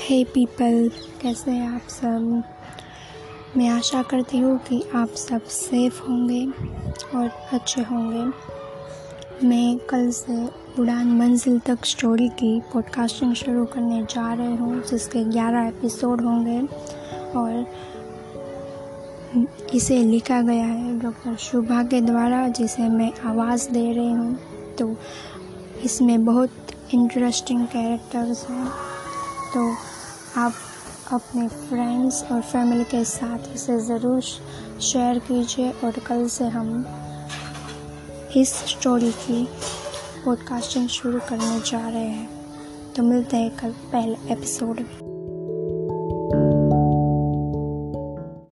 हे people कैसे हैं आप सब? मैं आशा करती हूँ कि आप सब सेफ़ होंगे और अच्छे होंगे। मैं कल से उड़ान मंजिल तक स्टोरी की पॉडकास्टिंग शुरू करने जा रही हूँ, जिसके 11 एपिसोड होंगे और इसे लिखा गया है डॉक्टर शुभा के द्वारा, जिसे मैं आवाज़ दे रही हूँ। तो इसमें बहुत इंटरेस्टिंग कैरेक्टर्स हैं। तो आप अपने फ्रेंड्स और फैमिली के साथ इसे ज़रूर शेयर कीजिए और कल से हम इस स्टोरी की पॉडकास्टिंग शुरू करने जा रहे हैं। तो मिलते हैं कल पहले एपिसोड में।